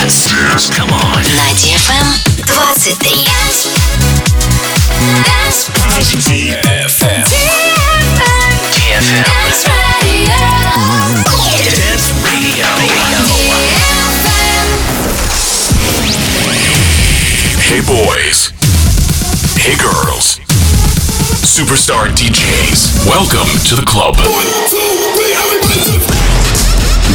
dance. Come on. На DFM 23. DFM. DFM. Dance Radio. Hey boys. Hey girls. Superstar DJs. Welcome to the club.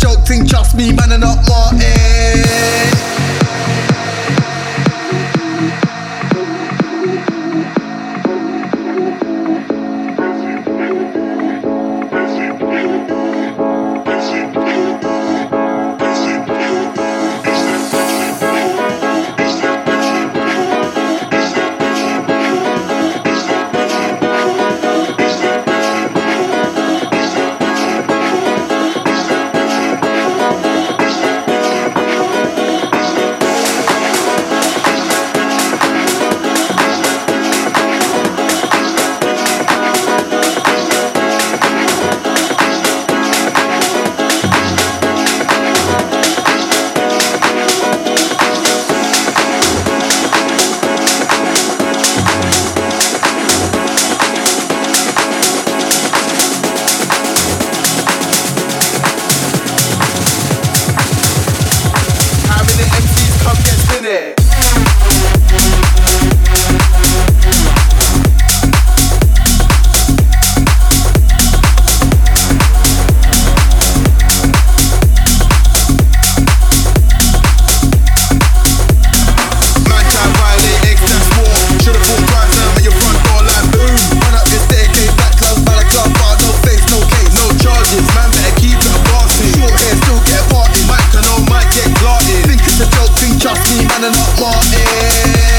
joke thing, trust me, man, I'm not Martin. and not wanted.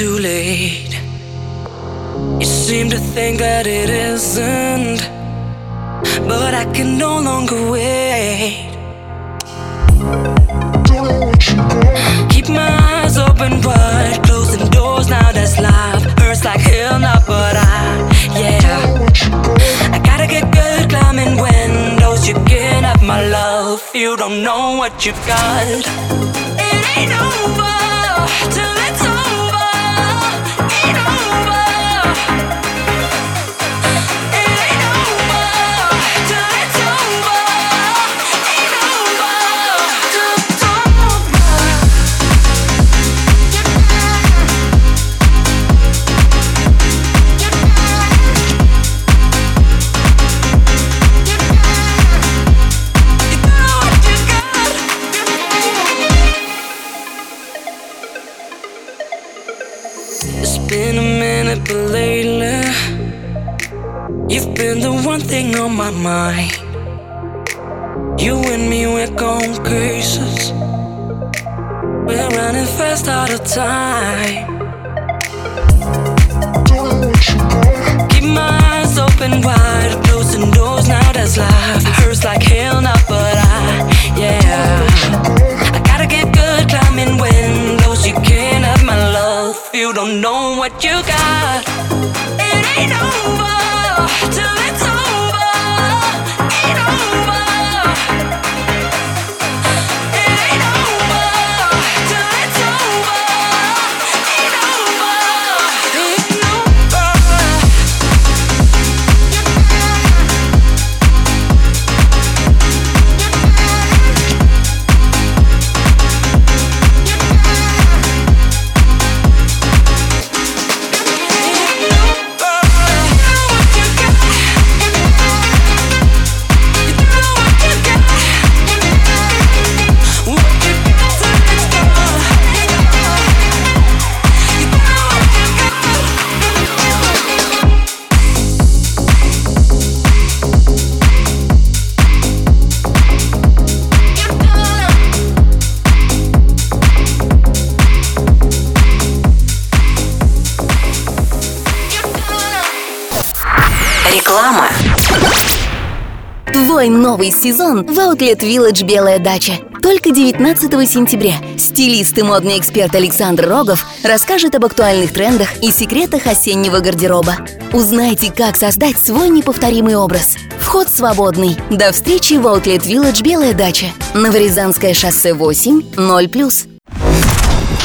Too late? You seem to think that it isn't, but I can no longer wait. Keep my eyes open wide, closing doors now. That's life. Hurts like hell now, but I, yeah, I gotta get good climbing windows. You can't have my love. You don't know what you've got. On my mind You and me, we're going cases We're running fast out of time Keep my eyes open wide Closing doors, now that's life Hurts like hell now, but I, yeah I gotta get good climbing windows. You can't have my love. You don't know what you got. It ain't over till it's It новый сезон в Outlet Village Белая дача. Только 19 сентября стилист и модный эксперт Александр Рогов расскажет об актуальных трендах и секретах осеннего гардероба. Узнайте, как создать свой неповторимый образ. Вход свободный. До встречи в Outlet Village Белая дача. Новорязанское шоссе 8, 0+.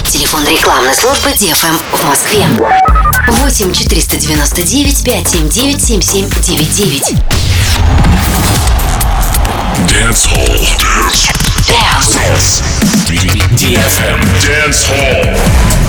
Телефон рекламной службы DFM в Москве. 8 499 579 7799. Dance Hall. Dance. Dance. DFM. Dance Hall.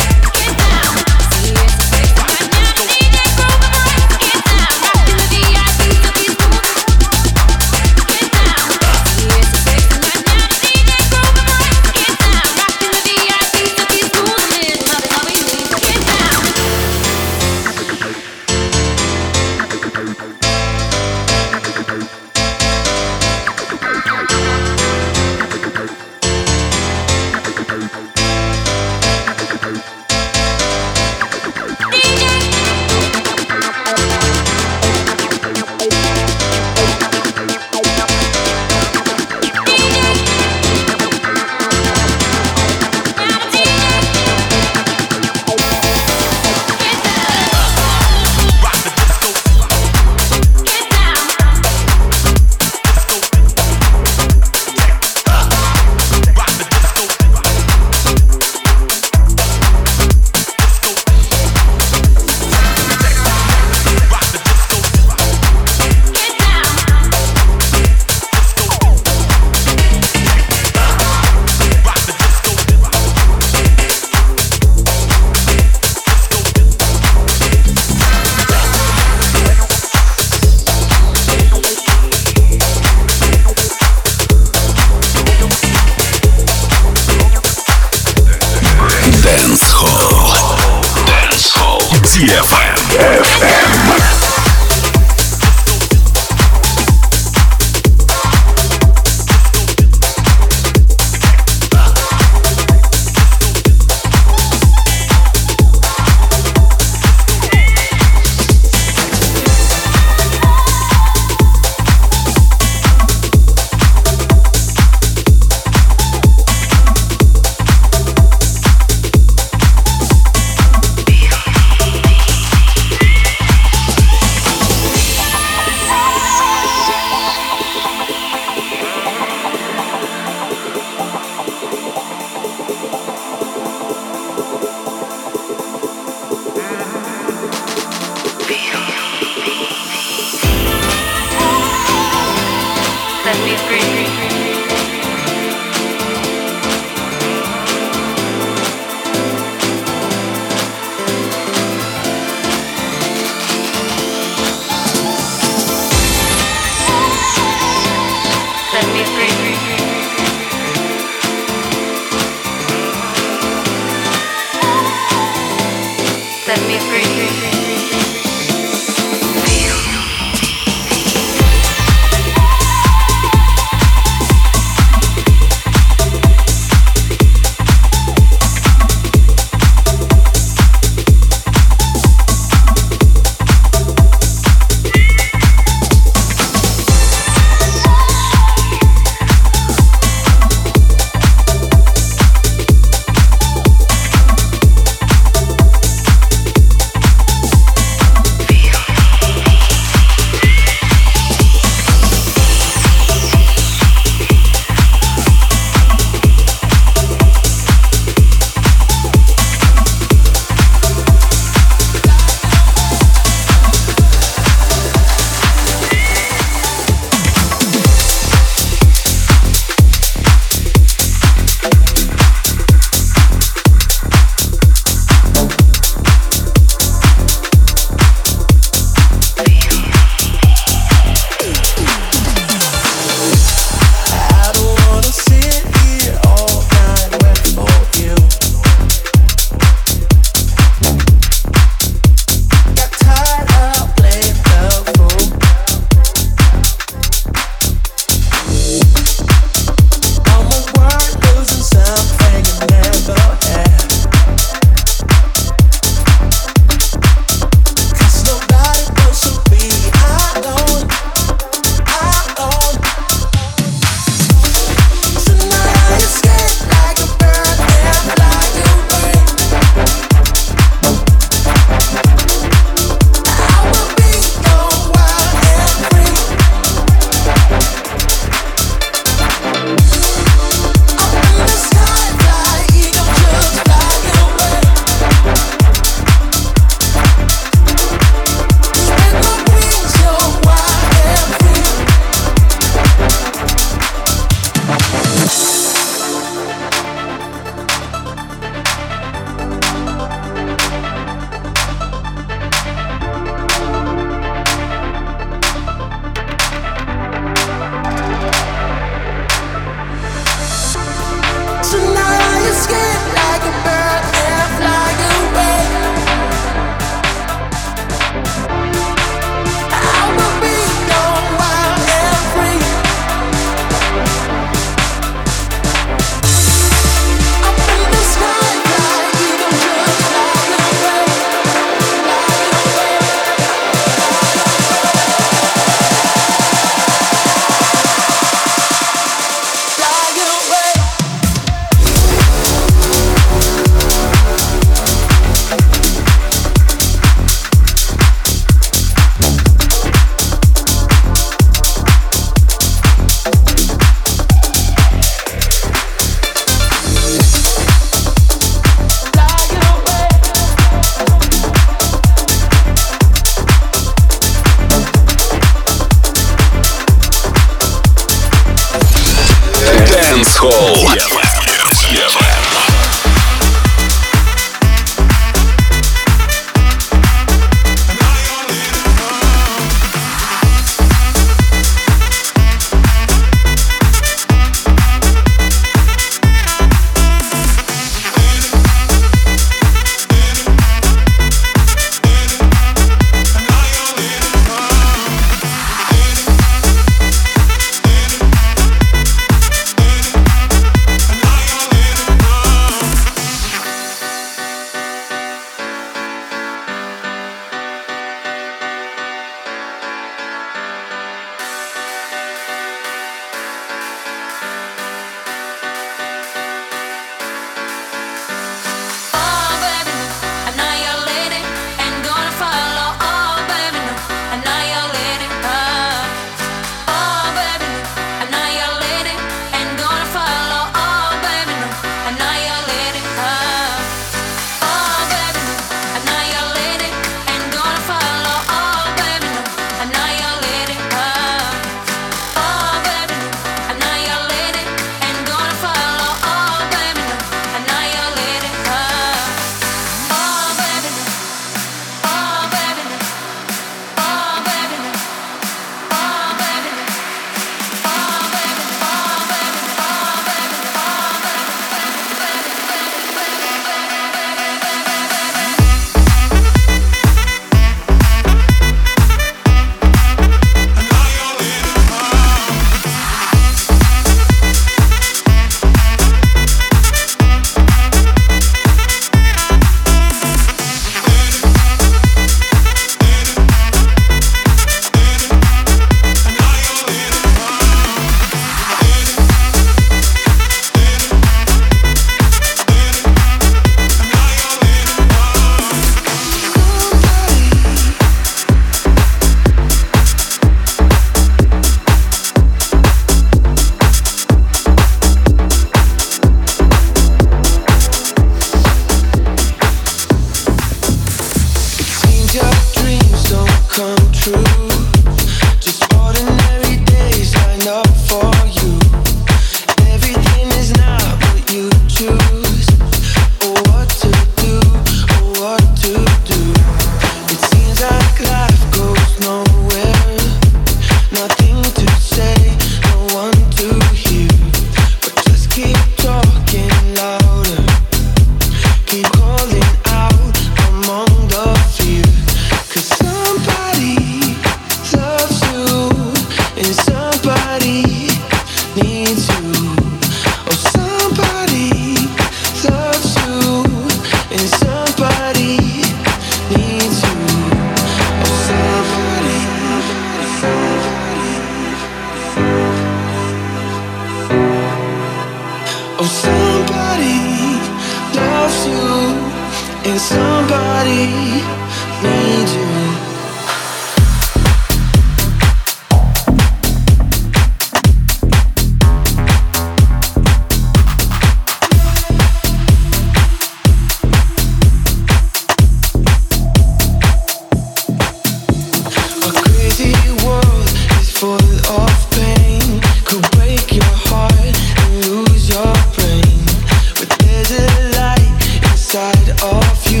off you.